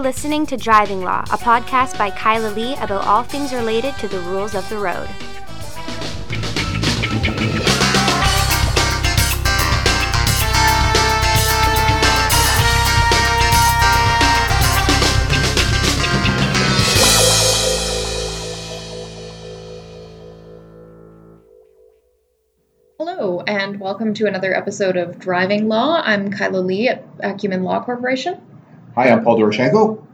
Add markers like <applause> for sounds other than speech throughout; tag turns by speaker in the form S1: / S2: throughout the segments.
S1: Listening to Driving Law, a podcast by Kyla Lee about all things related to the rules of the road.
S2: Hello, and welcome to another episode of Driving Law. I'm Kyla Lee at Acumen Law Corporation.
S3: Hi, I'm Paul Doroshenko.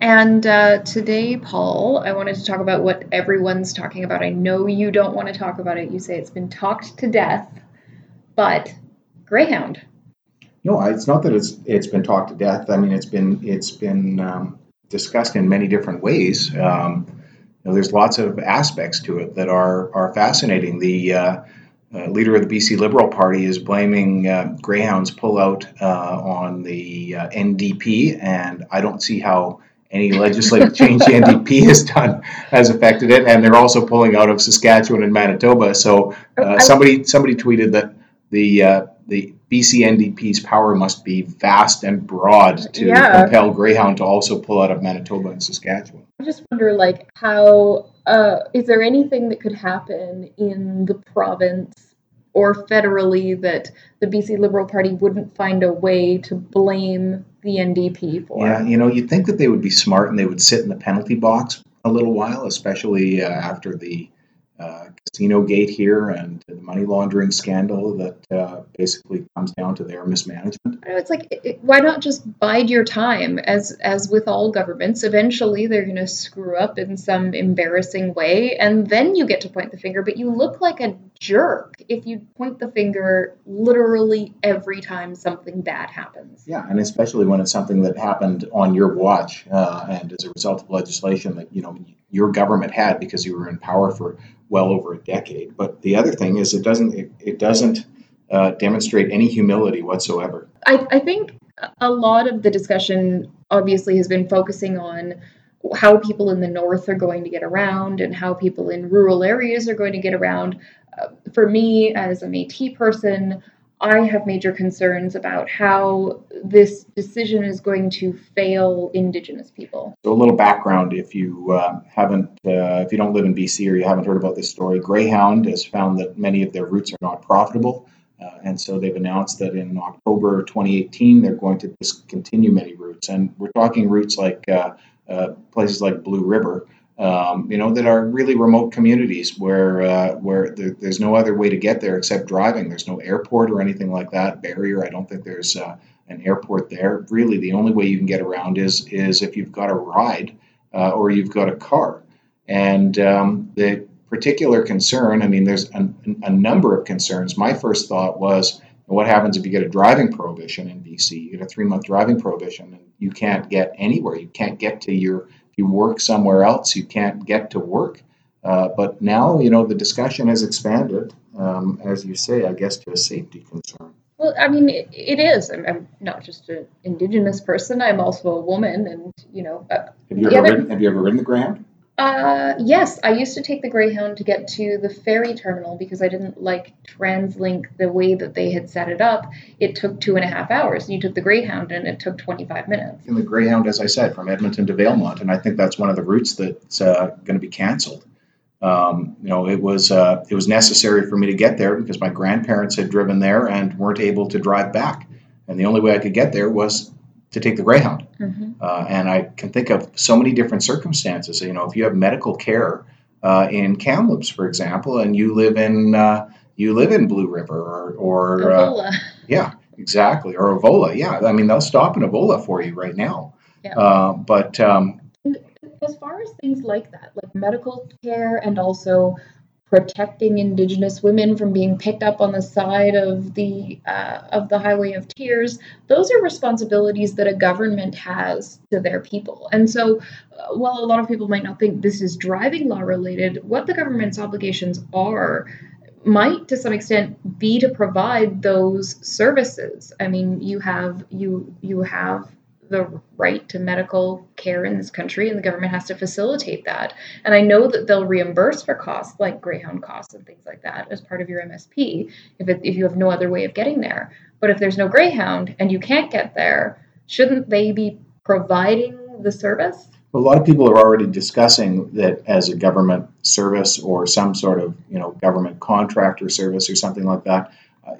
S2: And uh, today, Paul, I wanted to talk about what everyone's talking about. I know you don't want to talk about it. You say it's been talked to death, but Greyhound.
S3: No, it's not that it's it's been talked to death. I mean, it's been it's been um, discussed in many different ways. Um, you know, there's lots of aspects to it that are are fascinating. The uh, uh, leader of the BC Liberal Party is blaming uh, Greyhound's pullout uh, on the uh, NDP, and I don't see how any legislative <laughs> change the NDP has done has affected it. And they're also pulling out of Saskatchewan and Manitoba. So uh, somebody somebody tweeted that the uh, the BC NDP's power must be vast and broad to
S2: Yeah.
S3: compel Greyhound to also pull out of Manitoba and Saskatchewan.
S2: I just wonder, like, how uh, is there anything that could happen in the province or federally that the BC Liberal Party wouldn't find a way to blame the NDP for?
S3: Yeah, you know, you'd think that they would be smart and they would sit in the penalty box a little while, especially uh, after the uh, casino gate here and the money laundering scandal that uh, basically comes down to their mismanagement.
S2: I know it's like, it, why not just bide your time? As as with all governments, eventually they're going to screw up in some embarrassing way, and then you get to point the finger. But you look like a jerk if you point the finger literally every time something bad happens.
S3: Yeah, and especially when it's something that happened on your watch uh, and as a result of legislation that you know your government had because you were in power for well over a decade. But the other thing is, it doesn't it, it doesn't uh, demonstrate any humility whatsoever.
S2: I, I think a lot of the discussion obviously has been focusing on how people in the north are going to get around and how people in rural areas are going to get around. Uh, for me, as a Métis person, I have major concerns about how this decision is going to fail Indigenous people.
S3: So a little background, if you uh, haven't, uh, if you don't live in BC or you haven't heard about this story, Greyhound has found that many of their routes are not profitable, uh, and so they've announced that in October 2018 they're going to discontinue many routes, and we're talking routes like uh, places like Blue River, um, you know, that are really remote communities where uh, where there, there's no other way to get there except driving. There's no airport or anything like that. Barriere, I don't think there's uh, an airport there. Really, the only way you can get around is is if you've got a ride uh, or you've got a car. And um, the particular concern, I mean, there's a number of concerns. My first thought was, what happens if you get a driving prohibition in BC? You get a three month driving prohibition, and you can't get anywhere. You can't get to your if you work somewhere else, you can't get to work. Uh, but now, you know, the discussion has expanded, um, as you say, I guess, to a safety concern.
S2: Well, I mean, it, it is. I'm, I'm not just an Indigenous person. I'm also a woman, and you know, uh,
S3: Have you ever
S2: other-
S3: ridden, have you ever ridden the Greyhound?
S2: Uh, yes, I used to take the Greyhound to get to the ferry terminal because I didn't like TransLink the way that they had set it up. It took two and a half hours. You took the Greyhound and it took 25 minutes.
S3: in the Greyhound, as I said, from Edmonton to Valemount, and I think that's one of the routes that's uh, going to be canceled. Um, you know, it was uh, it was necessary for me to get there because my grandparents had driven there and weren't able to drive back, and the only way I could get there was to take the Greyhound. Uh, and I can think of so many different circumstances. You know, if you have medical care uh, in Kamloops, for example, and you live in uh, you live in Blue River or, or uh, <laughs> yeah, exactly. Or Avola. Yeah, I mean, they'll stop an Avola for you right now.
S2: Yeah.
S3: Uh, but um,
S2: as far as things like that, like medical care and also protecting Indigenous women from being picked up on the side of the uh, of the Highway of Tears, those are responsibilities that a government has to their people. And so, uh, while a lot of people might not think this is driving law related, what the government's obligations are might to some extent be to provide those services. I mean, you have you you have the right to medical care in this country, and the government has to facilitate that. And I know that they'll reimburse for costs like Greyhound costs and things like that as part of your MSP if it, if you have no other way of getting there. But if there's no Greyhound and you can't get there, shouldn't they be providing the service?
S3: A lot of people are already discussing that as a government service or some sort of you know government contractor service or something like that.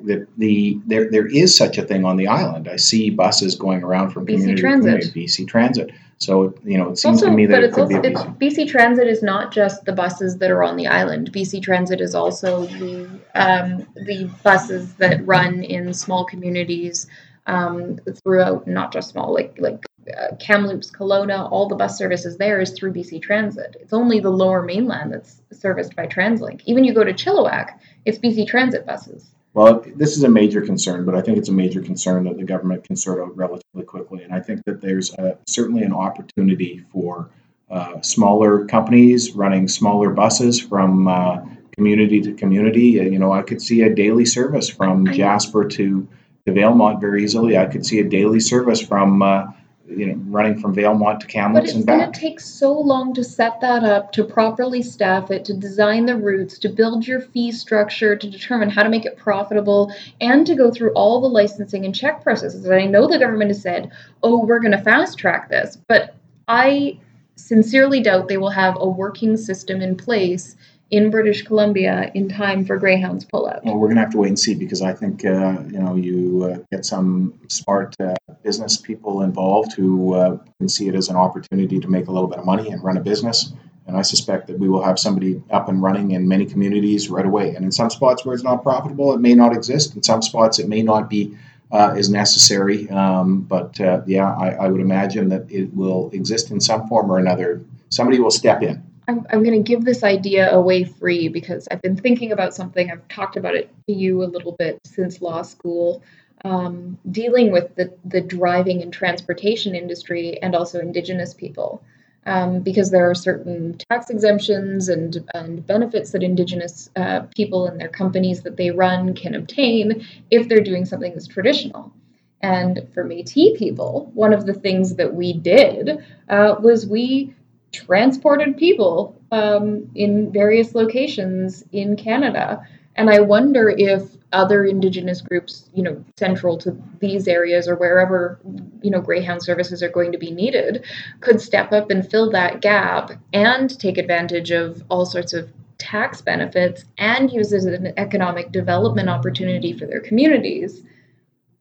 S3: That the there there is such a thing on the island. I see buses going around from
S2: BC
S3: community
S2: Transit.
S3: to community, BC Transit. So you know, it seems
S2: also,
S3: to me that
S2: but
S3: it
S2: it's also it's,
S3: BC.
S2: BC Transit is not just the buses that are on the island. BC Transit is also the um, the buses that run in small communities um, throughout, not just small, like like uh, Kamloops, Kelowna. All the bus services there is through BC Transit. It's only the Lower Mainland that's serviced by TransLink. Even you go to Chilliwack, it's BC Transit buses.
S3: Well, this is a major concern, but I think it's a major concern that the government can sort out relatively quickly. And I think that there's uh certainly an opportunity for uh, smaller companies running smaller buses from uh, community to community. Uh, You know, I could see a daily service from Jasper to, to Valemount very easily. I could see a daily service from, uh, you know, running from Valemount to
S2: But it's
S3: and
S2: going to
S3: back.
S2: take so long to set that up, to properly staff it, to design the routes, to build your fee structure, to determine how to make it profitable, and to go through all the licensing and check processes. And I know the government has said, oh, we're going to fast track this, but I sincerely doubt they will have a working system in place in British Columbia in time for Greyhound's pullout.
S3: Well, we're going to have to wait and see because I think uh, you know you uh, get some smart uh, business people involved who uh, can see it as an opportunity to make a little bit of money and run a business. And I suspect that we will have somebody up and running in many communities right away. And in some spots where it's not profitable, it may not exist. In some spots, it may not be uh, as necessary. Um, but uh, yeah, I, I would imagine that it will exist in some form or another. Somebody will step in.
S2: I'm, I'm going to give this idea away free because I've been thinking about something. I've talked about it to you a little bit since law school, um, dealing with the, the driving and transportation industry and also Indigenous people. Um, because there are certain tax exemptions and, and benefits that Indigenous uh, people and their companies that they run can obtain if they're doing something that's traditional. And for Metis people, one of the things that we did uh, was we transported people um, in various locations in Canada. And I wonder if other Indigenous groups, you know, central to these areas or wherever, you know, Greyhound services are going to be needed, could step up and fill that gap and take advantage of all sorts of tax benefits and use it as an economic development opportunity for their communities.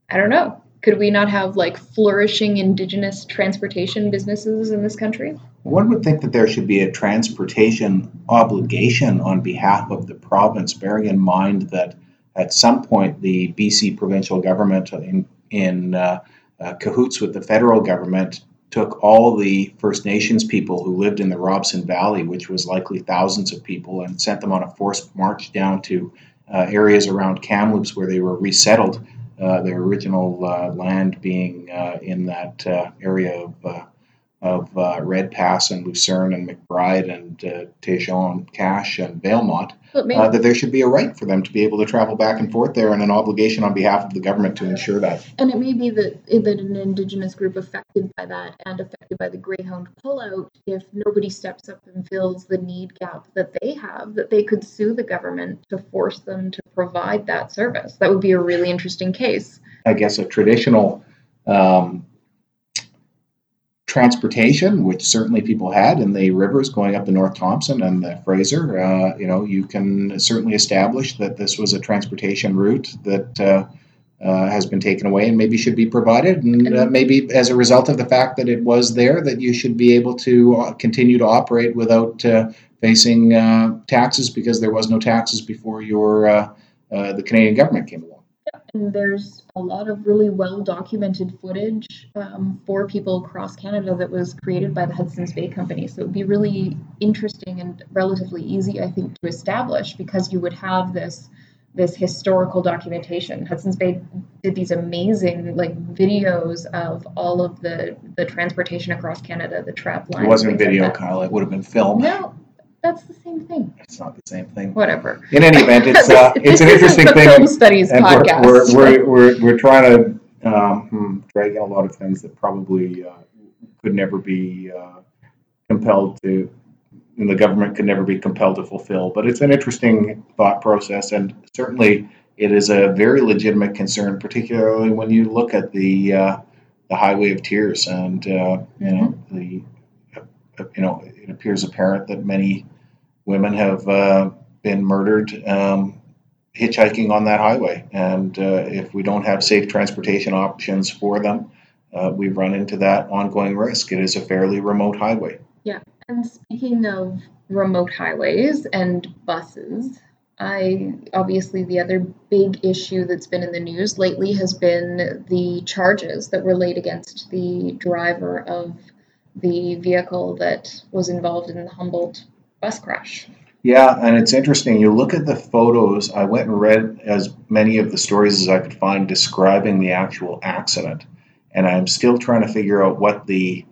S2: I don't know. Could we not have like flourishing Indigenous transportation businesses in this country?
S3: One would think that there should be a transportation obligation on behalf of the province, bearing in mind that at some point the BC provincial government, in, in uh, uh, cahoots with the federal government, took all the First Nations people who lived in the Robson Valley, which was likely thousands of people, and sent them on a forced march down to uh, areas around Kamloops where they were resettled. Uh, their original uh, land being uh, in that area of of uh, Red Pass and Lucerne and McBride and uh, Tête Jaune, and Valemount,
S2: But maybe,
S3: uh, that there should be a right for them to be able to travel back and forth there and an obligation on behalf of the government to ensure that.
S2: and it may be that that an Indigenous group affected by that and affected by the Greyhound pullout, if nobody steps up and fills the need gap that they have, that they could sue the government to force them to provide that service. That would be a really interesting case.
S3: I guess a traditional um, transportation, which certainly people had in the rivers going up the North Thompson and the Fraser. Uh, you know, you can certainly establish that this was a transportation route that uh, uh, has been taken away and maybe should be provided, and uh, maybe as a result of the fact that it was there, that you should be able to uh, continue to operate without uh, facing uh, taxes because there was no taxes before your uh, uh, the Canadian government came along.
S2: And there's a lot of really well documented footage um, for people across Canada that was created by the Hudson's Bay Company. So it would be really interesting and relatively easy, I think, to establish because you would have this this historical documentation. Hudson's Bay did these amazing like videos of all of the the transportation across Canada, the trap line.
S3: It wasn't
S2: like
S3: video. Kyle. It would have been film.
S2: No, that's the same thing.
S3: It's not the same thing.
S2: Whatever.
S3: In any event, it's <laughs> uh, it's an interesting thing.
S2: Film studies
S3: and we're,
S2: podcast.
S3: we're, we're, we're, we're trying to um, hmm, drag in a lot of things that probably uh, could never be uh, compelled to, and the government could never be compelled to fulfill. But it's an interesting thought process, and certainly it is a very legitimate concern, particularly when you look at the uh, the Highway of Tears, and uh, you know the uh, you know it appears apparent that many women have uh, been murdered um, hitchhiking on that highway, and uh, if we don't have safe transportation options for them, uh, we run into that ongoing risk. It is a fairly remote highway.
S2: Yeah, and speaking of remote highways and buses, I obviously the other big issue that's been in the news lately has been the charges that were laid against the driver of the vehicle that was involved in the Humboldt bus crash.
S3: Yeah, and it's interesting. You look at the photos. I went and read as many of the stories as I could find describing the actual accident, and I'm still trying to figure out what the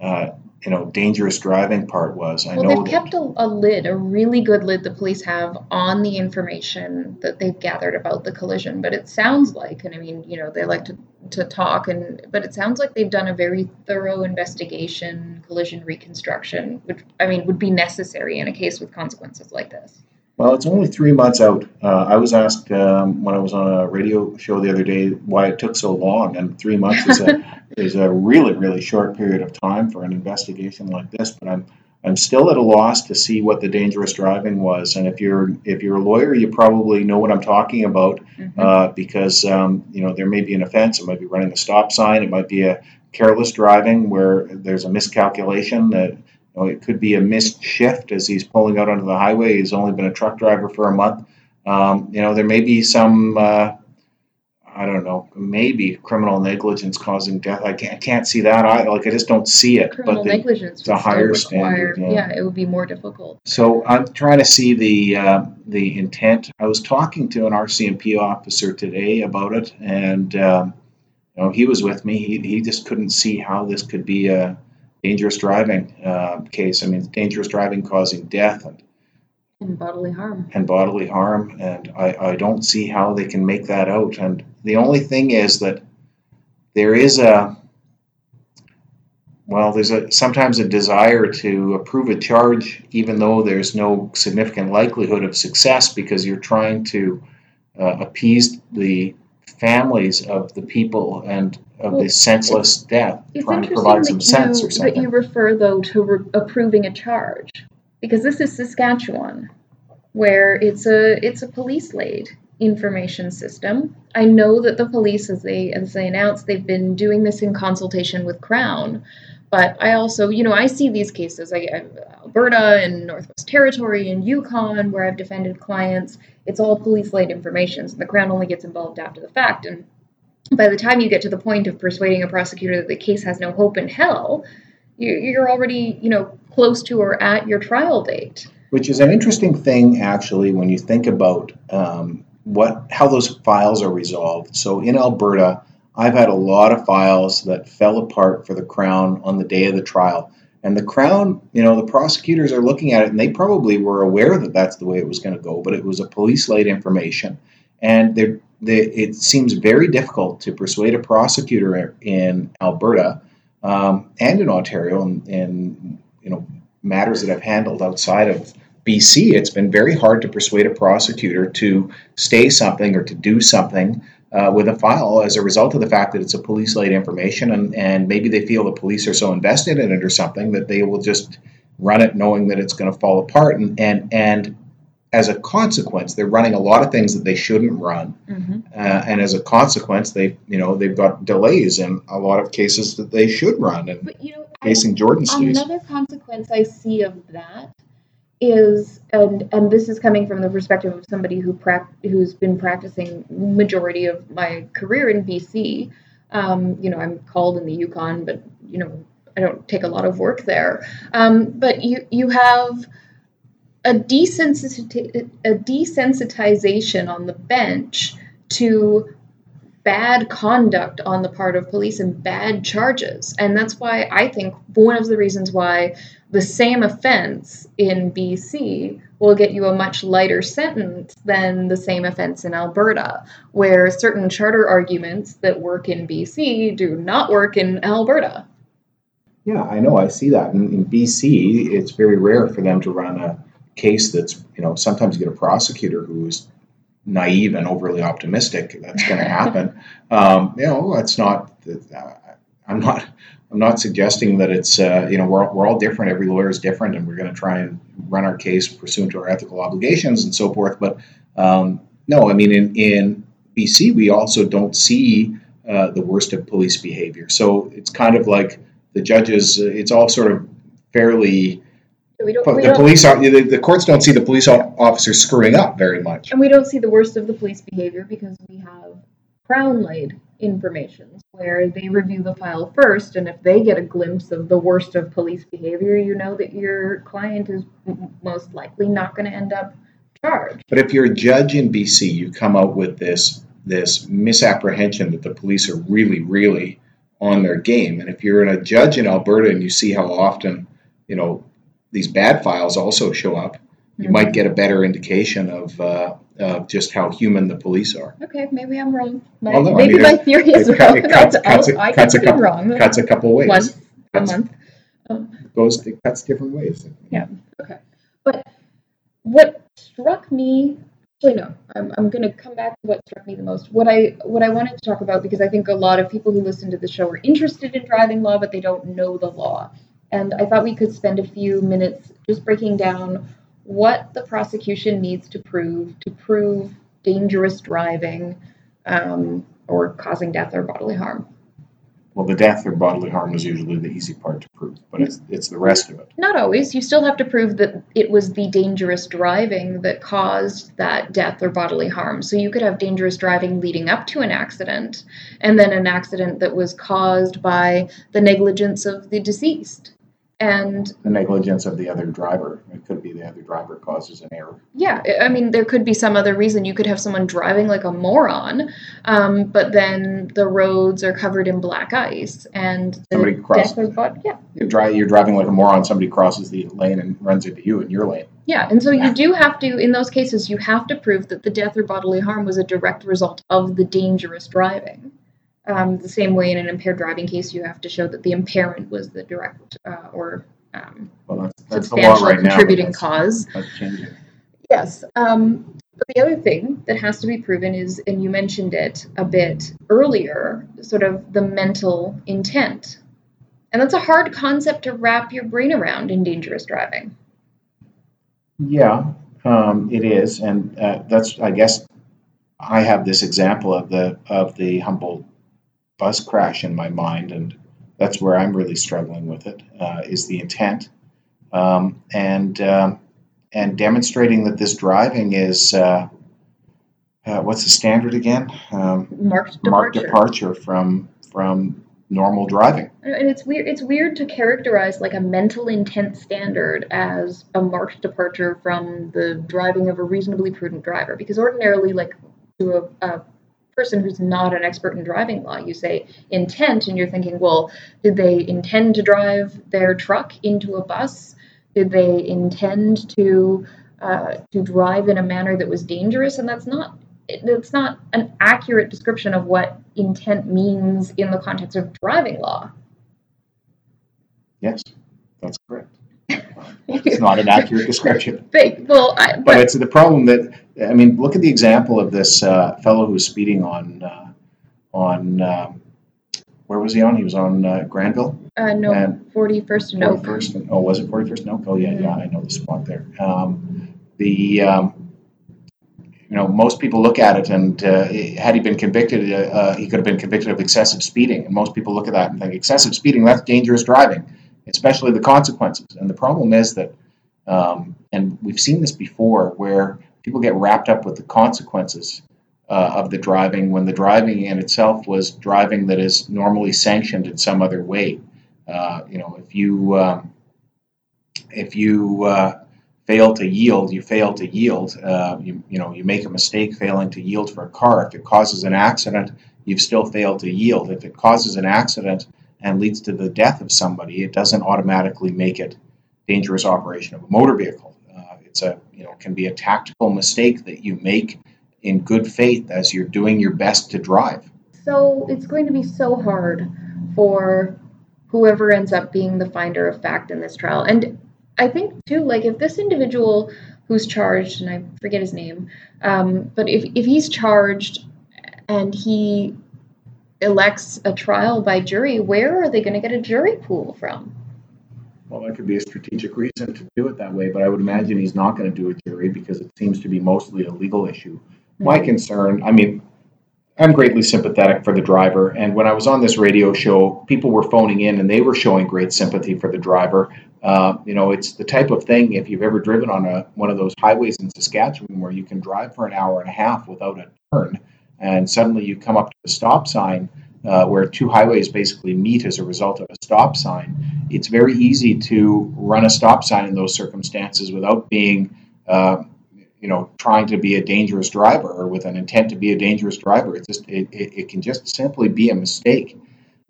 S3: uh, you know dangerous driving part was.
S2: I well, know they've kept a, a, lid, a really good lid the police have on the information that they've gathered about the collision. But it sounds like, and I mean, you know, they like to to talk, and but it sounds like they've done a very thorough investigation, collision reconstruction, which I mean would be necessary in a case with consequences like this.
S3: Well, it's only three months out. Uh, I was asked um, when I was on a radio show the other day why it took so long, and three months is a <laughs> is a really really short period of time for an investigation like this. But I'm I'm still at a loss to see what the dangerous driving was. And if you're if you're a lawyer, you probably know what I'm talking about mm-hmm. uh, because um, you know there may be an offense. It might be running a stop sign. It might be a careless driving where there's a miscalculation that know, it could be a missed shift as he's pulling out onto the highway. He's only been a truck driver for a month. Um, you know, there may be some, uh, I don't know, maybe criminal negligence causing death. I can't, I can't see that. I like, I just don't see it.
S2: Criminal but the, negligence it's a higher require, standard. Yeah. yeah. it would be more difficult.
S3: So I'm trying to see the uh, the intent. I was talking to an RCMP officer today about it, and um, you know, he was with me. He, he just couldn't see how this could be a dangerous driving uh, case. I mean, dangerous driving causing death and
S2: and bodily harm.
S3: And bodily harm, and I, I don't see how they can make that out. And the only thing is that there is a well, there's a sometimes a desire to approve a charge, even though there's no significant likelihood of success, because you're trying to uh, appease the families of the people and of well, the senseless death, trying to provide some sense
S2: you,
S3: or something.
S2: But you refer though to re- approving a charge because this is Saskatchewan, where it's a it's a police laid information system. I know that the police, as they as they announced, they've been doing this in consultation with Crown. But I also, you know, I see these cases, like Alberta and Northwest Territory and Yukon, where I've defended clients. It's all police-laid information, so the Crown only gets involved after the fact. And by the time you get to the point of persuading a prosecutor that the case has no hope in hell, you're already, you know, close to or at your trial date.
S3: Which is an interesting thing, actually, when you think about um, what how those files are resolved. So in Alberta, I've had a lot of files that fell apart for the Crown on the day of the trial. And the Crown, you know, the prosecutors are looking at it and they probably were aware that that's the way it was going to go, but it was a police laid information. And they're it seems very difficult to persuade a prosecutor in Alberta um, and in Ontario and, and, you know matters that I've handled outside of BC. It's been very hard to persuade a prosecutor to stay something or to do something uh, with a file as a result of the fact that it's a police laid information and, and maybe they feel the police are so invested in it or something that they will just run it knowing that it's going to fall apart and and and as a consequence, they're running a lot of things that they shouldn't run, mm-hmm. uh, and as a consequence, they you know they've got delays in a lot of cases that they should run, and but, you know, facing
S2: Another consequence I see of that is, and and this is coming from the perspective of somebody who pra- who's been practicing majority of my career in BC. Um, you know, I'm called in the Yukon, but you know, I don't take a lot of work there. Um, but you you have a, desensiti- a desensitization on the bench to bad conduct on the part of police and bad charges. And that's why I think one of the reasons why the same offense in BC will get you a much lighter sentence than the same offense in Alberta, where certain charter arguments that work in BC do not work in Alberta.
S3: Yeah, I know. I see that. In, in BC, it's very rare for them to run a case that's you know sometimes you get a prosecutor who's naive and overly optimistic that's going to happen um, you know that's not uh, I'm not I'm not suggesting that it's uh, you know we're we're all different. Every lawyer is different, and we're going to try and run our case pursuant to our ethical obligations and so forth. But um, no, I mean in in BC we also don't see uh, the worst of police behavior. So it's kind of like the judges. It's all sort of fairly.
S2: We don't,
S3: But
S2: we
S3: the
S2: don't-
S3: police, are- the, the courts don't see the police officers screwing up very much.
S2: And we don't see the worst of the police behavior because we have crown laid information where they review the file first, and if they get a glimpse of the worst of police behavior, you know that your client is most likely not going to end up charged.
S3: But if you're a judge in BC, you come out with this this misapprehension that the police are really, really on their game. And if you're a judge in Alberta and you see how often, you know, these bad files also show up, you might get a better indication of uh, of just how human the police are.
S2: Okay, maybe I'm wrong. My,
S3: Well, no, I
S2: maybe
S3: mean,
S2: my theory is
S3: it
S2: wrong.
S3: it cuts- cuts
S2: I
S3: cuts a couple-
S2: wrong.
S3: Cuts a couple ways.
S2: Once a
S3: Cuts-
S2: month.
S3: Goes it cuts different ways.
S2: Yeah. Okay. But what struck me actually no, I'm, I'm gonna come back to what struck me the most. What I what I wanted to talk about because I think a lot of people who listen to the show are interested in driving law, but they don't know the law. And I thought we could spend a few minutes just breaking down what the prosecution needs to prove to prove dangerous driving um, or causing death or bodily harm.
S3: Well, the death or bodily harm is usually the easy part to prove, but it's it's the rest of it.
S2: Not always. You still have to prove that it was the dangerous driving that caused that death or bodily harm. So you could have dangerous driving leading up to an accident, and then an accident that was caused by the negligence of the deceased. And
S3: The negligence of the other driver. It could be the other driver causes an error.
S2: yeah, I- mean, there could be some other reason. You could have someone driving like a moron, um, but then the roads are covered in black ice, and
S3: Somebody
S2: crosses yeah,
S3: You're, dri- you're driving like a moron. Somebody crosses the lane and runs into you in your lane.
S2: Yeah, and so you do have to, in those cases, you have to prove that the death or bodily harm was a direct result of the dangerous driving. Um, the same way in an impaired driving case, you have to show that the impairment was the direct uh, or um,
S3: Well, that's, that's
S2: substantial
S3: right now.
S2: contributing
S3: that's-
S2: cause.
S3: That's.
S2: Yes. Um, but the other thing that has to be proven is, and you mentioned it a bit earlier, sort of the mental intent. And that's a hard concept to wrap your brain around in dangerous driving.
S3: Yeah, um, it is, and uh, that's I guess I have this example of the of the Humboldt bus crash in my mind, and that's where I'm really struggling with it. Uh, is the intent, um, and um, and demonstrating that this driving is uh, uh, what's the standard again? Um,
S2: Marked departure.
S3: marked departure from from normal driving.
S2: And it's weird. It's weird to characterize like a mental intent standard as a marked departure from the driving of a reasonably prudent driver, because ordinarily, like to a, a person who's not an expert in driving law, you say intent, and you're thinking, well, did they intend to drive their truck into a bus? Did they intend to uh, to drive in a manner that was dangerous? And that's not it's not an accurate description of what intent means in the context of driving law.
S3: Yes, that's correct. <laughs> It's not an accurate description.
S2: Fake. Well, I,
S3: But
S2: but
S3: it's the problem that I mean, look at the example of this uh, fellow who was speeding on uh, on um, where was he on? He was on uh, Granville,
S2: uh, no,
S3: and-
S2: forty first no.
S3: forty first. Oh, was it forty first? No. Oh, yeah, yeah. I know the spot there. Um, the um, you know most people look at it and uh, had he been convicted, uh, uh, he could have been convicted of excessive speeding. And most people look at that and think excessive speeding that's dangerous driving, especially the consequences. And the problem is that, um, and we've seen this before, where people get wrapped up with the consequences uh, of the driving when the driving in itself was driving that is normally sanctioned in some other way. Uh, you know, if you um, if you uh, fail to yield, you fail to yield. Uh, you you know you make a mistake failing to yield for a car. If it causes an accident, you've still failed to yield. If it causes an accident and leads to the death of somebody, it doesn't automatically make it dangerous operation of a motor vehicle. Uh, it's a you know can be a tactical mistake that you make in good faith as you're doing your best to drive.
S2: So it's going to be so hard for whoever ends up being the finder of fact in this trial. And I think too, like if this individual who's charged, and I forget his name, um, but if if he's charged and he elects a trial by jury, where are they going to get a jury pool from?
S3: Well, that could be a strategic reason to do it that way, but I would imagine he's not going to do a jury because it seems to be mostly a legal issue. My
S2: Mhm.
S3: concern, I mean, I'm greatly sympathetic for the driver, and when I was on this radio show, people were phoning in and they were showing great sympathy for the driver. Uh, you know, it's the type of thing if you've ever driven on a one of those highways in Saskatchewan where you can drive for an hour and a half without a turn, and suddenly you come up to the stop sign uh, where two highways basically meet as a result of a stop sign. It's very easy to run a stop sign in those circumstances without being uh, you know trying to be a dangerous driver or with an intent to be a dangerous driver it's just it, it, it can just simply be a mistake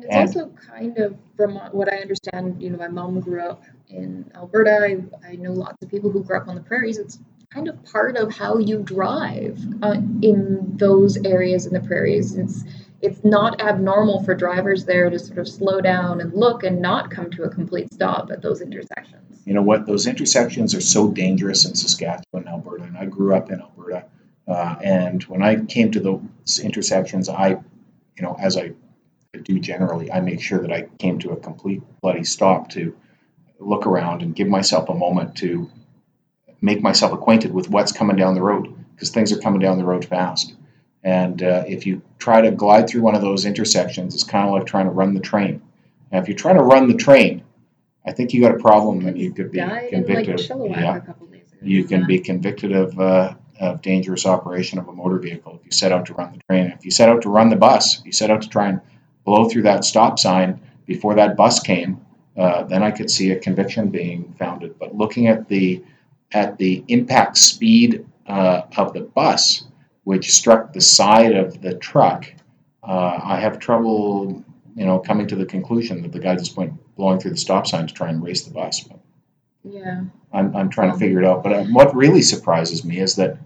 S2: It's
S3: And-
S2: also kind of, from what I understand, you know, my mom grew up in Alberta. I, I know lots of people who grew up on the prairies. It's kind of part of how you drive uh, in those areas in the prairies. It's it's not abnormal for drivers there to sort of slow down and look and not come to a complete stop at those intersections.
S3: you know what those intersections are so dangerous in saskatchewan alberta and i grew up in alberta uh, and when i came to those intersections i you know as i do generally i make sure that i came to a complete bloody stop to look around and give myself a moment to make myself acquainted with what's coming down the road because things are coming down the road fast and uh, if you try to glide through one of those intersections it's kind of like trying to run the train now if you're trying to run the train I think you got a problem and you could be
S2: in
S3: convicted.
S2: like
S3: yeah,
S2: a couple days ago.
S3: you can be convicted of, uh, of dangerous operation of a motor vehicle if you set out to run the train. If you set out to run the bus, if you set out to try and blow through that stop sign before that bus came, uh, then I could see a conviction being founded. But looking at the at the impact speed uh, of the bus, which struck the side of the truck, uh, I have trouble, you know, coming to the conclusion that the guy just went blowing through the stop sign to try and race the bus. But
S2: Yeah.
S3: I'm, I'm trying to figure it out. But uh, what really surprises me is that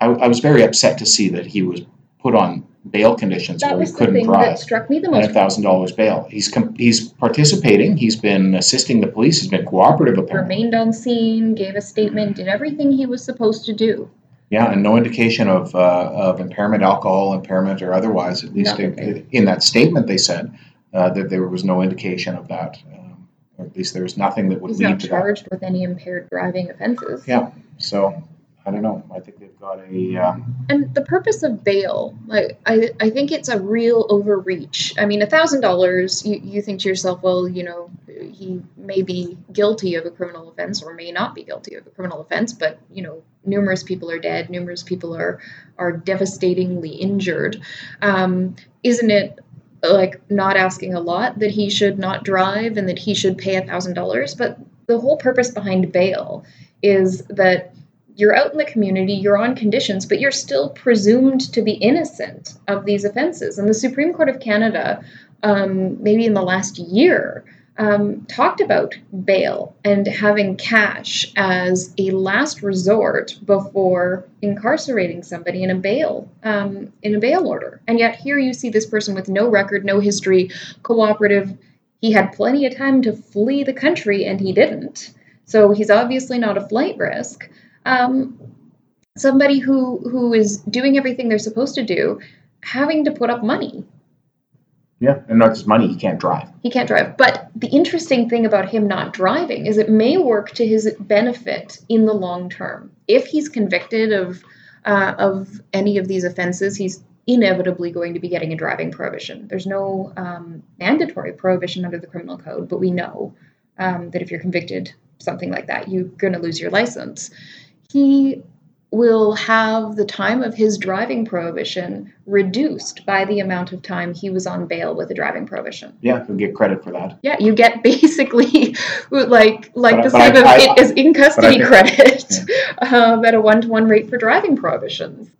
S3: I, I was very upset to see that he was put on bail conditions
S2: That
S3: where
S2: was
S3: he couldn't
S2: thing that
S3: drive
S2: struck me the
S3: and a
S2: most.
S3: thousand dollars bail. He's com- he's participating. He's been assisting the police. He's been cooperative apparently.
S2: Remained on scene, gave a statement, did everything he was supposed to do.
S3: Yeah, and no indication of uh, of impairment, alcohol impairment or otherwise. At least in, in that statement, they said uh, that there was no indication of that. Um, or at least there was nothing that would
S2: He's
S3: lead
S2: not
S3: to that.
S2: charged with any impaired driving offenses.
S3: Yeah. So I don't know. I think they've got a. Um,
S2: And the purpose of bail, like I, I think it's a real overreach. I mean, a thousand dollars, you you think to yourself, well, you know, he may be guilty of a criminal offense or may not be guilty of a criminal offense, but you know, numerous people are dead, numerous people are are devastatingly injured. Um, isn't it like not asking a lot that he should not drive and that he should pay a thousand dollars? But the whole purpose behind bail is that you're out in the community, you're on conditions, but you're still presumed to be innocent of these offenses. And the Supreme Court of Canada, um, maybe in the last year, um, talked about bail and having cash as a last resort before incarcerating somebody in a bail um, in a bail order. And yet here you see this person with no record, no history, cooperative. He had plenty of time to flee the country, and he didn't. So he's obviously not a flight risk um, somebody who who is doing everything they're supposed to do, having to put up money.
S3: yeah, and not just money. He can't drive.
S2: He can't drive. But the interesting thing about him not driving is it may work to his benefit in the long term. If he's convicted of uh, of any of these offenses, he's inevitably going to be getting a driving prohibition. There's no um, mandatory prohibition under the criminal code, but we know um, that if you're convicted something like that, you're going to lose your license. He will have the time of his driving prohibition reduced by the amount of time he was on bail with a driving prohibition.
S3: Yeah, he'll get credit for that.
S2: Yeah, you get <laughs> basically like like
S3: But-
S2: the same of as in custody credit <laughs> <laughs> um, at a one to one rate for driving prohibitions.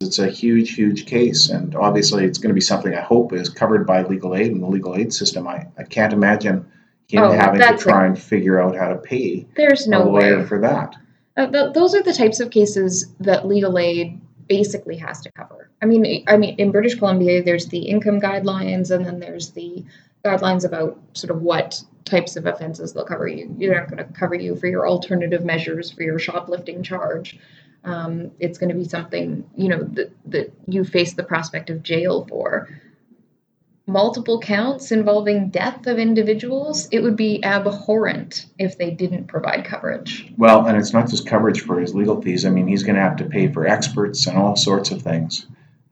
S3: It's a huge, huge case, and obviously it's going to be something I hope is covered by legal aid and the legal aid system. I, I can't imagine him
S2: Oh,
S3: having to try
S2: a-
S3: and figure out how to pay
S2: There's
S3: a
S2: no
S3: lawyer
S2: way.
S3: for that.
S2: Uh, th- those are the types of cases that legal aid basically has to cover. I mean, I mean, in British Columbia, there's the income guidelines, and then there's the guidelines about sort of what types of offenses they'll cover you. They're not going to cover you for your alternative measures for your shoplifting charge. Um, it's going to be something you know that that you face the prospect of jail for. Multiple counts involving death of individuals, it would be abhorrent if they didn't provide coverage.
S3: Well, and it's not just coverage for his legal fees. I mean, he's going to have to pay for experts and all sorts of things.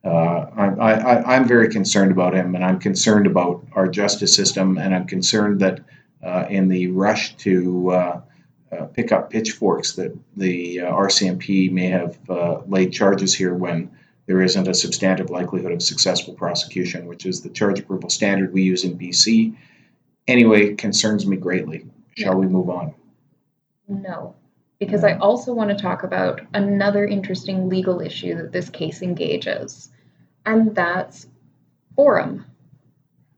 S3: Uh, I, I'm very concerned about him, and I'm concerned about our justice system, and I'm concerned that uh, in the rush to uh, uh pick up pitchforks, that the uh, RCMP may have uh, laid charges here when there isn't a substantive likelihood of successful prosecution, which is the charge approval standard we use in BC. Anyway, concerns me greatly. Shall we move on?
S2: No, because I also want to talk about another interesting legal issue that this case engages, and that's forum.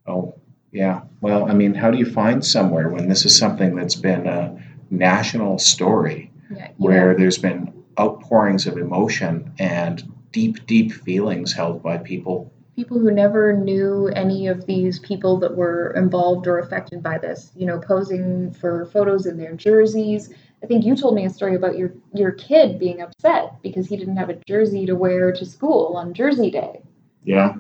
S3: Oh, yeah. Well, I mean, how do you find somewhere when this is something that's been a national story yeah, where know. there's been outpourings of emotion and deep, deep feelings held by people.
S2: People who never knew any of these people that were involved or affected by this, you know, posing for photos in their jerseys. I think you told me a story about your your kid being upset because he didn't have a jersey to wear to school on Jersey Day.
S3: Yeah,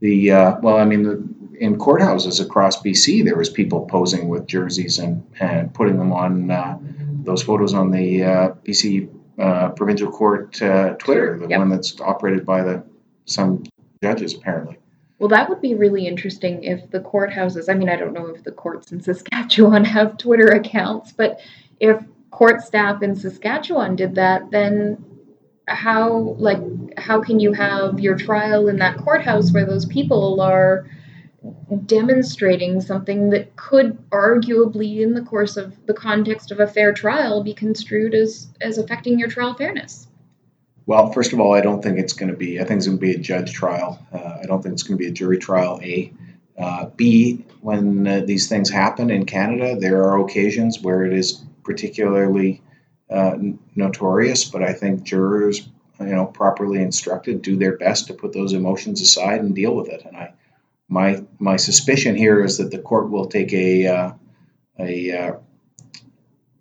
S3: the uh, well, I mean, the, in courthouses across BC, there was people posing with jerseys and and putting them on uh, those photos on the uh, BC uh, provincial court uh, Twitter, the yep. one that's operated by the some judges apparently.
S2: Well, that would be really interesting if the courthouses. I mean, I don't know if the courts in Saskatchewan <laughs> have Twitter accounts, but if court staff in Saskatchewan did that, then how like how can you have your trial in that courthouse where those people are demonstrating something that could arguably in the course of the context of a fair trial be construed as as affecting your trial fairness?
S3: Well first of all i don't think it's going to be i think it's going to be a judge trial. Uh, i don't think it's going to be a jury trial. A uh, b when uh, these things happen in canada there are occasions where it is particularly uh, notorious but i think jurors you know properly instructed do their best to put those emotions aside and deal with it. And i my my suspicion here is that the court will take a uh, a uh,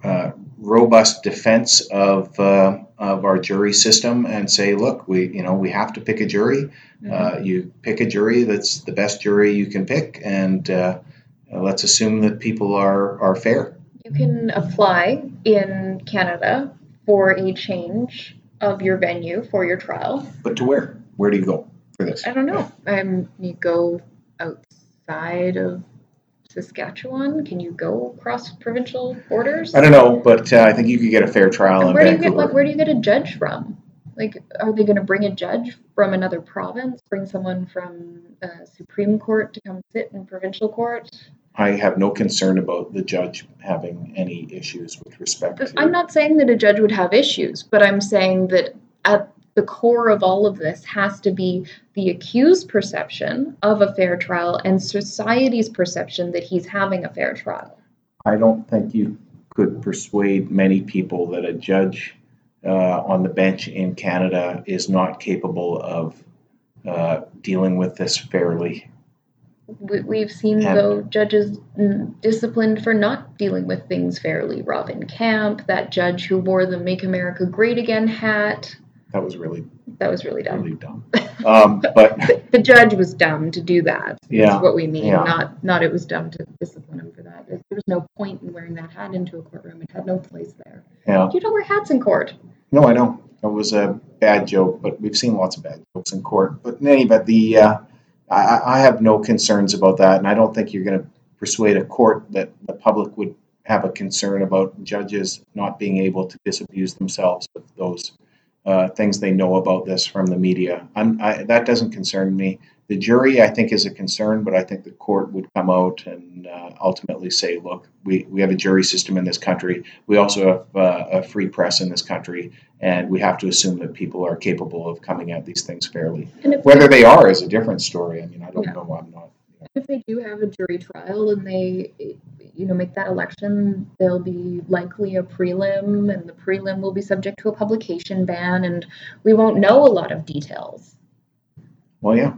S3: uh, robust defense of uh, of our jury system and say, look, we you know we have to pick a jury. Mm-hmm. Uh, you pick a jury that's the best jury you can pick, and uh, let's assume that people are are fair.
S2: You can apply in Canada for a change of your venue for your trial.
S3: But to where? Where do you go for this?
S2: I don't know. Um, you go outside of Saskatchewan? Can you go across provincial borders?
S3: I don't know, but uh, I think you could get a fair trial
S2: where. Do you get, like, where do you get a judge from? Like, are they going to bring a judge from another province? Bring someone from uh, Supreme Court to come sit in provincial court?
S3: I have no concern about the judge having any issues with respect to.
S2: I'm not saying that a judge would have issues, but I'm saying that at the core of all of this has to be the accused perception of a fair trial and society's perception that he's having a fair trial.
S3: I don't think you could persuade many people that a judge uh, on the bench in Canada is not capable of uh, dealing with this fairly.
S2: We've seen, and, though, judges disciplined for not dealing with things fairly. Robin Camp, that judge who wore the Make America Great Again hat,
S3: that was really
S2: that was really dumb.
S3: Really dumb. Um, <laughs> but
S2: the judge was dumb to do that.
S3: Yeah,
S2: is what we mean. Yeah. Not not it was dumb to discipline him for that. There was no point in wearing that hat into a courtroom. It had no place there.
S3: Yeah.
S2: You don't wear hats in court.
S3: No, I know. It was a bad joke, but we've seen lots of bad jokes in court. But in any event, the uh, I, I have no concerns about that, and I don't think you're going to persuade a court that the public would have a concern about judges not being able to disabuse themselves of those uh, things they know about this from the media. I, that doesn't concern me. The jury, I think, is a concern, but I think the court would come out and uh, ultimately say, look, we, we have a jury system in this country. We also have uh, a free press in this country, and we have to assume that people are capable of coming at these things fairly. Whether they are is a different story. I mean, I don't yeah. know. I'm not.
S2: If they do have a jury trial and they you know make that election there'll be likely a prelim and the prelim will be subject to a publication ban and we won't know a lot of details.
S3: Well yeah.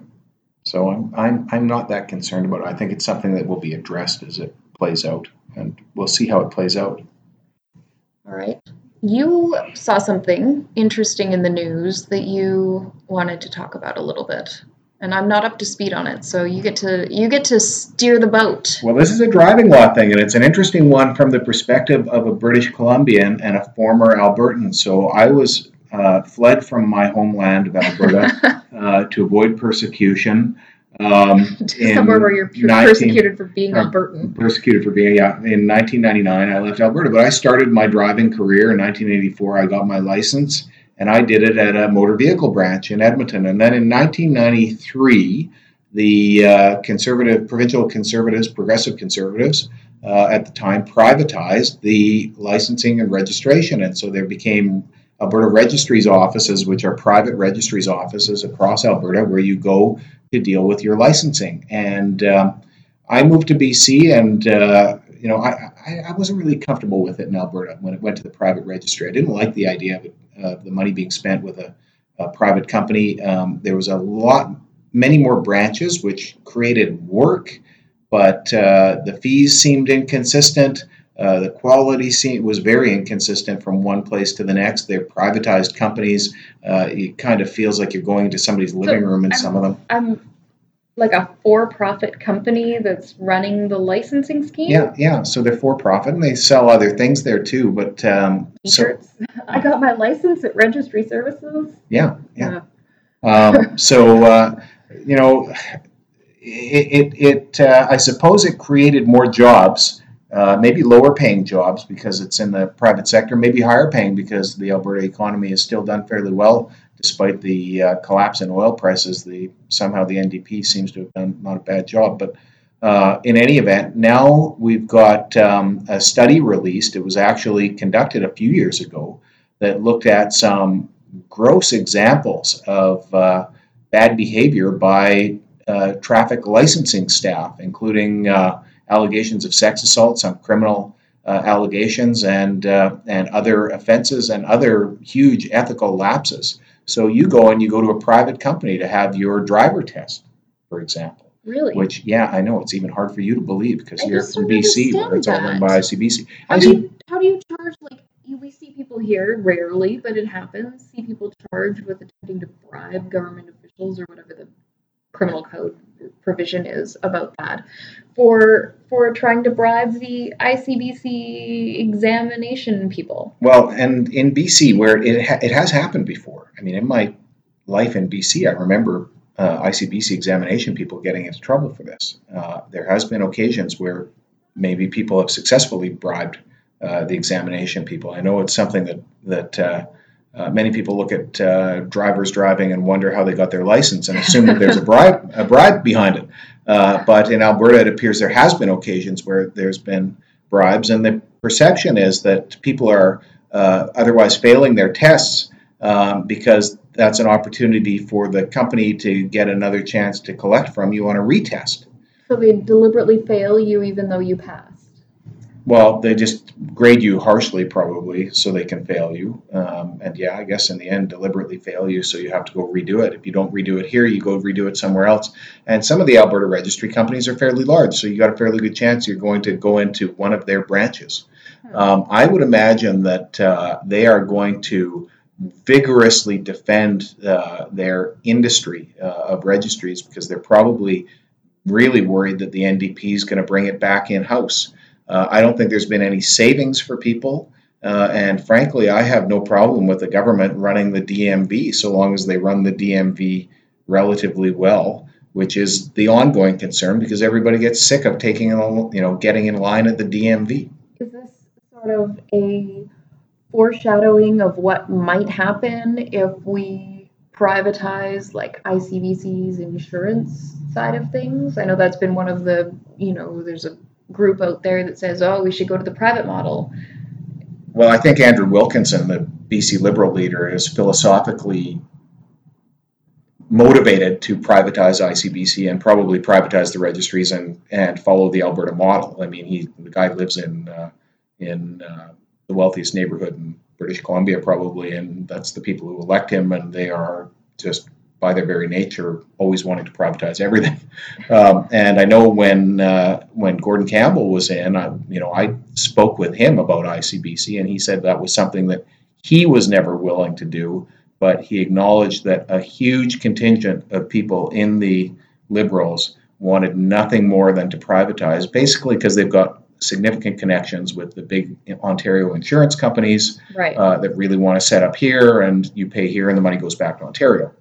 S3: So i'm i'm, I'm not that concerned about it. I think it's something that will be addressed as it plays out and we'll see how it plays out.
S2: All right. You saw something interesting in the news that you wanted to talk about a little bit and I'm not up to speed on it. So you get to you get to steer the boat.
S3: Well, this is a driving law thing, and it's an interesting one from the perspective of a British Columbian and a former Albertan. So I was uh, fled from my homeland of Alberta <laughs> uh, to avoid persecution.
S2: Um, <laughs> Somewhere where you're 19, persecuted for being uh, Albertan.
S3: Persecuted for being, yeah. In 1999, I left Alberta, but I started my driving career in 1984. I got my license and I did it at a motor vehicle branch in Edmonton. And then in 1993, the uh, conservative provincial conservatives, progressive conservatives, uh, at the time privatized the licensing and registration, and so there became Alberta registries offices, which are private registries offices across Alberta, where you go to deal with your licensing. And um, I moved to BC, and uh, you know I, I, I wasn't really comfortable with it in Alberta when it went to the private registry. I didn't like the idea of it uh, the money being spent with a, a private company. Um, there was a lot, many more branches, which created work, but uh, the fees seemed inconsistent. Uh, the quality seemed, was very inconsistent from one place to the next. They're privatized companies. Uh, it kind of feels like you're going into somebody's living so room in I'm, some of them.
S2: I'm like a for-profit company that's running the licensing scheme.
S3: Yeah, yeah. So they're for-profit and they sell other things there too. But um,
S2: so <laughs> I got my license at Registry Services.
S3: Yeah, yeah. um, so uh, you know, it it, it uh, I suppose it created more jobs. Uh, maybe lower paying jobs because it's in the private sector, maybe higher paying because the Alberta economy is still done fairly well despite the uh, collapse in oil prices, the somehow the NDP seems to have done not a bad job. But uh, in any event, now we've got um, a study released. It was actually conducted a few years ago that looked at some gross examples of uh, bad behavior by uh, traffic licensing staff, including uh, allegations of sex assault, some criminal. Uh, allegations and and other offenses and other huge ethical lapses so you go and you go to a private company to have your driver test, for example.
S2: Really?
S3: Which, yeah, I know it's even hard for you to believe because I you're from BC, where it's all run by ICBC.
S2: How do, you, how do you charge like we see people here rarely, but it happens. See people charged with attempting to bribe government officials or whatever the criminal code provision is about that for for trying to bribe the ICBC examination people.
S3: Well, and in BC, where it ha- it has happened before. I mean, in my life in BC, I remember uh, ICBC examination people getting into trouble for this. Uh, there has been occasions where maybe people have successfully bribed uh, the examination people. I know it's something that that uh, many people look at uh, drivers driving and wonder how they got their license and assume that there's a bribe, a bribe behind it. Uh, but in Alberta, it appears there has been occasions where there's been bribes, and the perception is that people are uh, otherwise failing their tests um, because that's an opportunity for the company to get another chance to collect from you on a retest.
S2: So they deliberately fail you even though you pass.
S3: Well, they just grade you harshly, probably, so they can fail you. Um, and yeah, I guess in the end, deliberately fail you, so you have to go redo it. If you don't redo it here, you go redo it somewhere else. And some of the Alberta registry companies are fairly large, so you got a fairly good chance you're going to go into one of their branches. Hmm. Um, I would imagine that uh, they are going to vigorously defend uh, their industry uh, of registries because they're probably really worried that the NDP is going to bring it back in house. Uh, I don't think there's been any savings for people. Uh, and frankly, I have no problem with the government running the DMV so long as they run the DMV relatively well, which is the ongoing concern because everybody gets sick of taking, you know, getting in line at the DMV.
S2: Is this sort of a foreshadowing of what might happen if we privatize like ICBC's insurance side of things? I know that's been one of the, you know, there's a group out there that says, oh, we should go to the private model.
S3: Well, I think Andrew Wilkinson, the BC Liberal leader, is philosophically motivated to privatize ICBC and probably privatize the registries and, and follow the Alberta model. I mean, he the guy lives in uh, in uh, the wealthiest neighborhood in British Columbia, probably, and that's the people who elect him, and they are just by their very nature, always wanting to privatize everything. <laughs> Um, and I know when uh, when Gordon Campbell was in, I, you know, I spoke with him about ICBC, and he said that was something that he was never willing to do but he acknowledged that a huge contingent of people in the Liberals wanted nothing more than to privatize, basically because they've got significant connections with the big Ontario insurance companies
S2: Right.
S3: uh, that really want to set up here, and you pay here, and the money goes back to Ontario.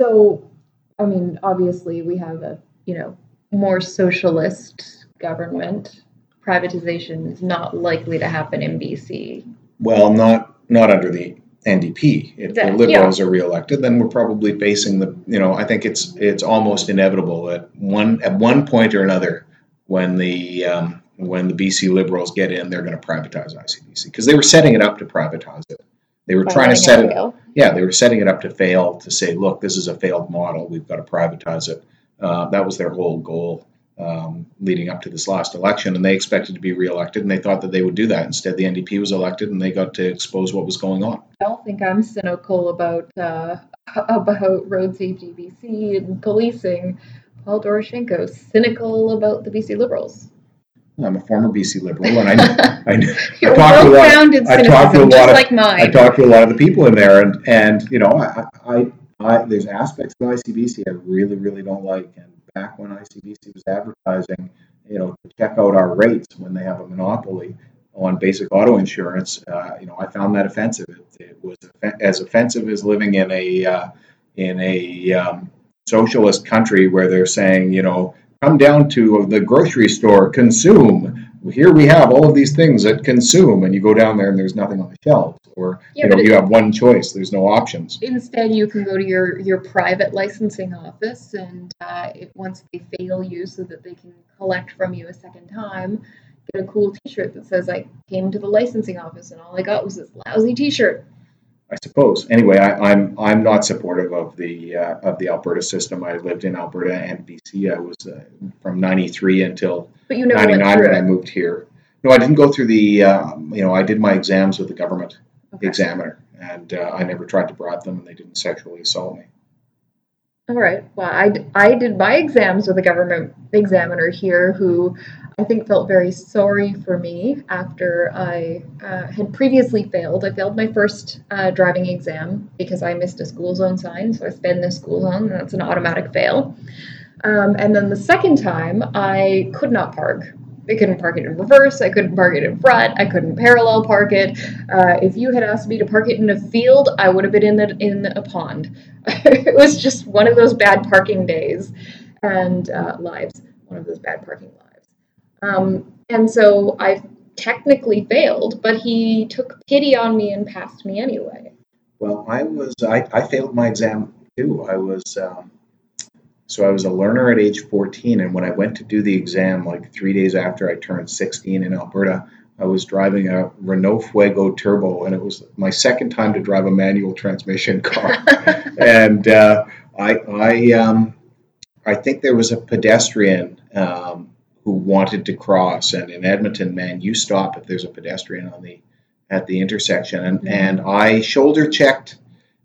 S2: Okay. So, I mean, obviously, we have a you know more socialist government. Privatization is not likely to happen in BC.
S3: Well, not not under the NDP. If
S2: Yeah,
S3: the Liberals are reelected, then we're probably facing the. You know, I think it's it's almost inevitable that one at one point or another, when the um, when the BC Liberals get in, they're going to privatize ICBC because they were setting it up to privatize it. They were trying to set it. Yeah, they were setting it up to fail. To say, look, this is a failed model. We've got to privatize it. Uh, that was their whole goal um, leading up to this last election, and they expected to be reelected, and they thought that they would do that. Instead, the NDP was elected, and they got to expose what was going on.
S2: I don't think I'm cynical about uh, <laughs> about road safety BC and policing. Paul Doroshenko cynical about the BC Liberals.
S3: I'm a former BC Liberal, and <laughs> I, I,
S2: You're
S3: talked to a lot- I talked to a lot of-
S2: like.
S3: I talked to a lot of the people in there, and and you know, I, I, I there's aspects of ICBC I really, really don't like. And back when ICBC was advertising, you know, to check out our rates when they have a monopoly on basic auto insurance, uh, you know, I found that offensive. It, it was as offensive as living in a uh, in a um, socialist country where they're saying, you know, come down to the grocery store, consume. Here we have all of these things that consume, and you go down there and there's nothing on the shelves, or
S2: Yeah,
S3: you know, you have one choice. There's no options.
S2: Instead, you can go to your, your private licensing office, and uh, it, once they fail you, so that they can collect from you a second time, get a cool T-shirt that says "I came to the licensing office, and all I got was this lousy T-shirt."
S3: I suppose. Anyway, I, I'm I'm not supportive of the uh, of the Alberta system. I lived in Alberta and BC. I was uh, from '93 until
S2: But you never went
S3: '99
S2: through
S3: when I moved here. No, I didn't go through the. Um, you know, I did my exams with the government
S2: Okay.
S3: examiner, and uh, I never tried to bribe them, and they didn't sexually assault me.
S2: All right. Well, I, I did my exams with a government examiner here who I think felt very sorry for me after I uh, had previously failed. I failed my first uh, driving exam because I missed a school zone sign. So I sped in the school zone, and that's an automatic fail. Um, and then the second time, I could not park. I couldn't park it in reverse. I couldn't park it in front. I couldn't parallel park it. Uh, if you had asked me to park it in a field, I would have been in the, in a pond. <laughs> it was just one of those bad parking days and uh, lives. One of those bad parking lives. Um, and so I technically failed, but he took pity on me and passed me anyway.
S3: Well, I was I, I failed my exam too. I was um, so I was a learner at age 14, and when I went to do the exam, like three days after I turned 16 in Alberta, I was driving a Renault Fuego Turbo, and it was my second time to drive a manual transmission car. <laughs> and uh, I I um, I think there was a pedestrian um, who wanted to cross, and in Edmonton, man, you stop if there's a pedestrian on the at the intersection, and
S2: Mhm.
S3: and I shoulder checked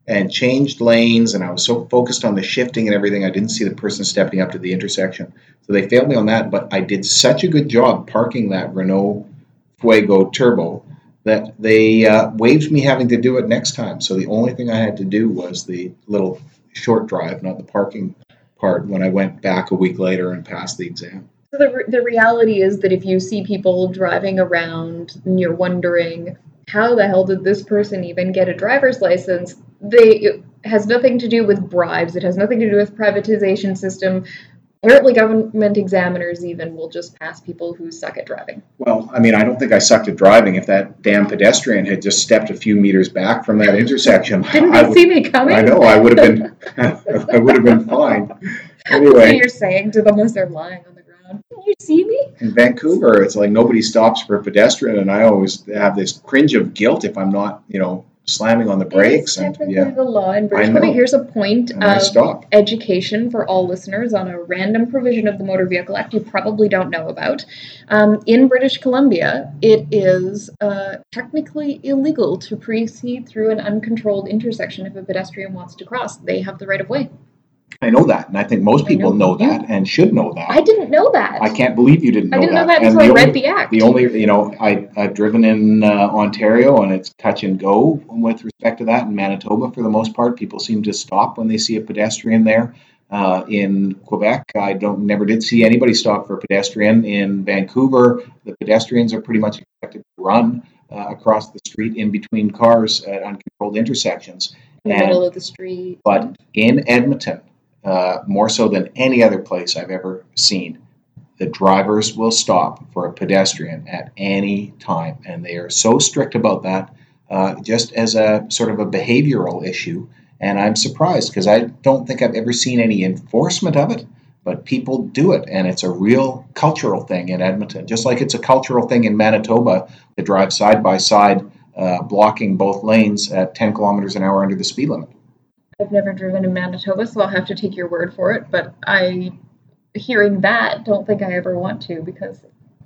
S3: and changed lanes, and I was so focused on the shifting and everything, I didn't see the person stepping up to the intersection. So they failed me on that, but I did such a good job parking that Renault Fuego Turbo that they uh, waived me having to do it next time. So the only thing I had to do was the little short drive, not the parking part, when I went back a week later and passed the exam.
S2: So the, re- the reality is that if you see people driving around and you're wondering how the hell did this person even get a driver's license, they it has nothing to do with bribes. It has nothing to do with privatization system. Apparently, government examiners even will just pass people who suck at driving.
S3: Well, I mean, I don't think I sucked at driving. If that damn pedestrian had just stepped a few meters back from that intersection,
S2: Didn't
S3: I
S2: they
S3: would-
S2: see me coming?
S3: I know I would have been, <laughs> I would have been fine. <laughs>
S2: So
S3: Anyway,
S2: you're saying to them as they're lying on the ground, "Didn't you see me?"
S3: in Vancouver, it's like nobody stops for a pedestrian, and I always have this cringe of guilt if I'm not, you know, slamming on the brakes. And yeah,
S2: the law in British Columbia. Here's a point
S3: and
S2: of education for all listeners on a random provision of the Motor Vehicle Act you probably don't know about. Um, in British Columbia, it is uh, technically illegal to proceed through an uncontrolled intersection if a pedestrian wants to cross. They have the right of way.
S3: I know that, and I think most people
S2: know
S3: know, that and should know that.
S2: I didn't know that.
S3: I can't believe you didn't know
S2: I didn't know that until I
S3: the
S2: read
S3: only-
S2: the act.
S3: The only, you know, I, I've driven in uh, Ontario and it's touch and go with respect to that. In Manitoba, for the most part, people seem to stop when they see a pedestrian there. Uh, in Quebec, I don't never did see anybody stop for a pedestrian. In Vancouver, the pedestrians are pretty much expected to run uh, across the street in between cars at uncontrolled intersections.
S2: in the
S3: and-
S2: middle of the street.
S3: But in Edmonton, uh, more so than any other place I've ever seen, the drivers will stop for a pedestrian at any time, and they are so strict about that, uh, just as a sort of a behavioral issue. And I'm surprised because I don't think I've ever seen any enforcement of it, but people do it, and it's a real cultural thing in Edmonton, just like it's a cultural thing in Manitoba to drive side by side, uh, blocking both lanes at 10 kilometers an hour under the speed limit.
S2: I've never driven in Manitoba, so I'll have to take your word for it. But I, hearing that, don't think I ever want to because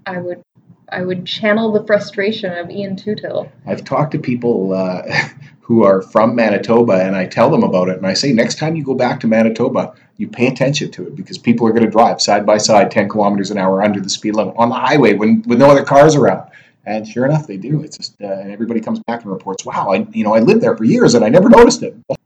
S2: I would, I would channel the frustration of Ian Tootill.
S3: I've talked to people uh, <laughs> who are from Manitoba, and I tell them about it, and I say next time you go back to Manitoba, you pay attention to it because people are going to drive side by side, 10 kilometers an hour under the speed limit on the highway when with no other cars around. And sure enough, they do. It's just, uh, and everybody comes back and reports, "Wow, I, you know, I lived there for years and I never noticed it." <laughs>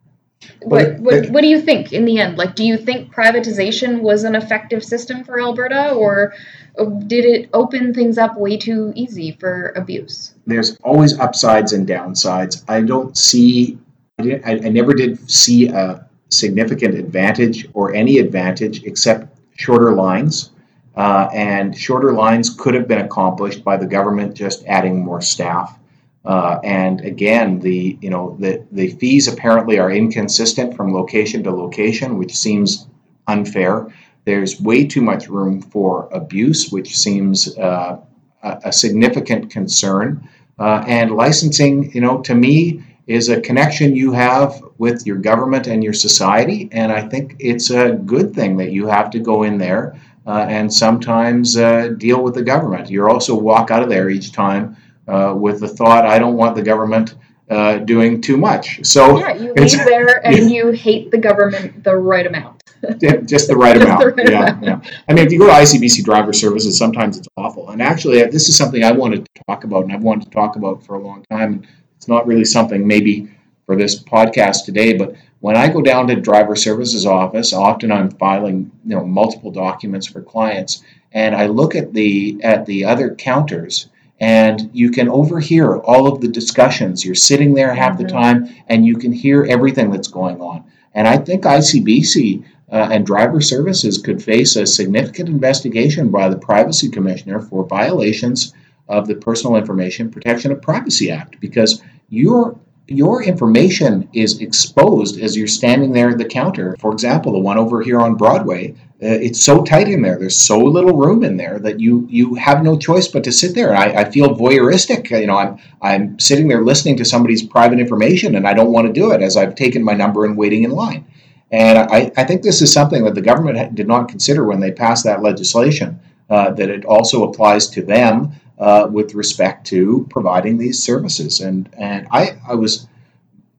S2: What, what, what do you think in the end? Like, do you think privatization was an effective system for Alberta, or uh, did it open things up way too easy for abuse?
S3: there's always upsides and downsides. I don't see, I, didn't, I, I never did see a significant advantage or any advantage except shorter lines. Uh, and shorter lines could have been accomplished by the government just adding more staff. Uh, and again, the you know the the fees apparently are inconsistent from location to location, which seems unfair. There's way too much room for abuse, which seems uh, a, a significant concern. Uh, and licensing, you know, to me is a connection you have with your government and your society. And I think it's a good thing that you have to go in there uh, and sometimes uh, deal with the government. You also walk out of there each time uh, with the thought, I don't want the government uh, doing too much. So
S2: Yeah, you
S3: it's-
S2: leave there <laughs> and you hate the government the right amount. <laughs>
S3: Just the right <laughs> amount.
S2: the right
S3: yeah,
S2: amount.
S3: yeah. I mean, if you go to ICBC driver services, sometimes it's awful. And actually, this is something I wanted to talk about, and I've wanted to talk about for a long time. It's not really something maybe for this podcast today, but when I go down to driver services office, often I'm filing you know multiple documents for clients, and I look at the at the other counters. And you can overhear all of the discussions. You're sitting there half the
S2: Mhm.
S3: time, and you can hear everything that's going on. And I think ICBC uh, and driver services could face a significant investigation by the privacy commissioner for violations of the Personal Information Protection of Privacy Act because your your information is exposed as you're standing there at the counter. For example, the one over here on Broadway, uh, it's so tight in there. There's so little room in there that you you have no choice but to sit there. I, I feel voyeuristic. You know, I'm I'm sitting there listening to somebody's private information, and I don't want to do it as I've taken my number and waiting in line. And I, I think this is something that the government did not consider when they passed that legislation, uh, that it also applies to them uh, with respect to providing these services. And, and I, I was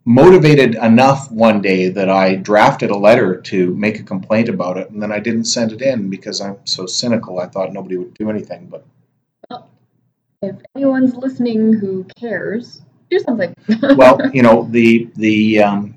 S3: motivated enough one day that I drafted a letter to make a complaint about it, and then I didn't send it in because I'm so cynical. I thought nobody would do anything. But
S2: If anyone's listening who cares, do something. <laughs>
S3: well, you know, the the um,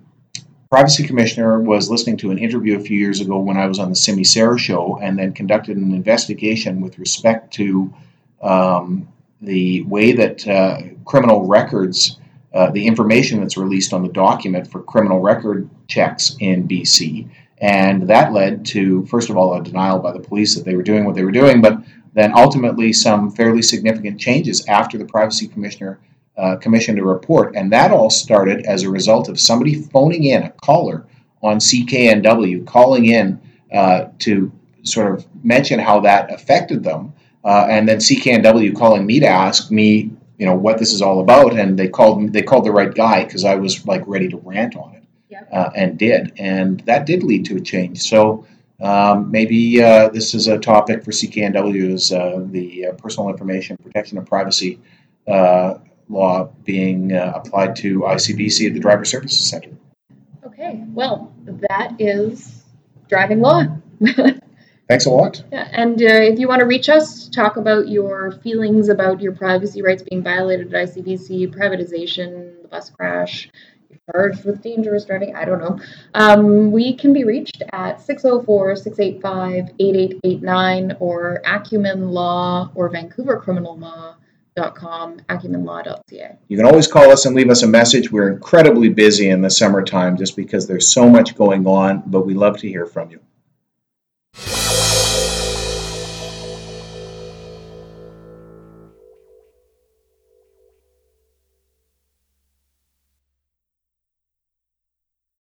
S3: privacy commissioner was listening to an interview a few years ago when I was on the Simi Sara show, and then conducted an investigation with respect to um, the way that uh, criminal records, uh, the information that's released on the document for criminal record checks in BC. And that led to, first of all, a denial by the police that they were doing what they were doing, but then ultimately some fairly significant changes after the privacy commissioner uh, commissioned a report. And that all started as a result of somebody phoning in, a caller on CKNW, calling in uh, to sort of mention how that affected them. Uh, and then CKNW calling me to ask me, you know, what this is all about. And they called they called the right guy because I was like ready to rant on it,
S2: Yep.
S3: uh, and did. And that did lead to a change. So um, maybe uh, this is a topic for CKNW is uh, the uh, personal information protection and privacy uh, law being uh, applied to ICBC at the Driver Services Center.
S2: Okay, well, that is driving law. <laughs>
S3: Thanks a lot.
S2: Yeah, and uh, if you want to reach us, talk about your feelings about your privacy rights being violated at ICBC, privatization, the bus crash, you're charged with dangerous driving, I don't know. Um, we can be reached at 604 685 8889 or Acumen Law or Vancouver Criminal Law. Dot Com, acumenlaw.ca.
S3: You can always call us and leave us a message. We're incredibly busy in the summertime just because there's so much going on, but we love to hear from you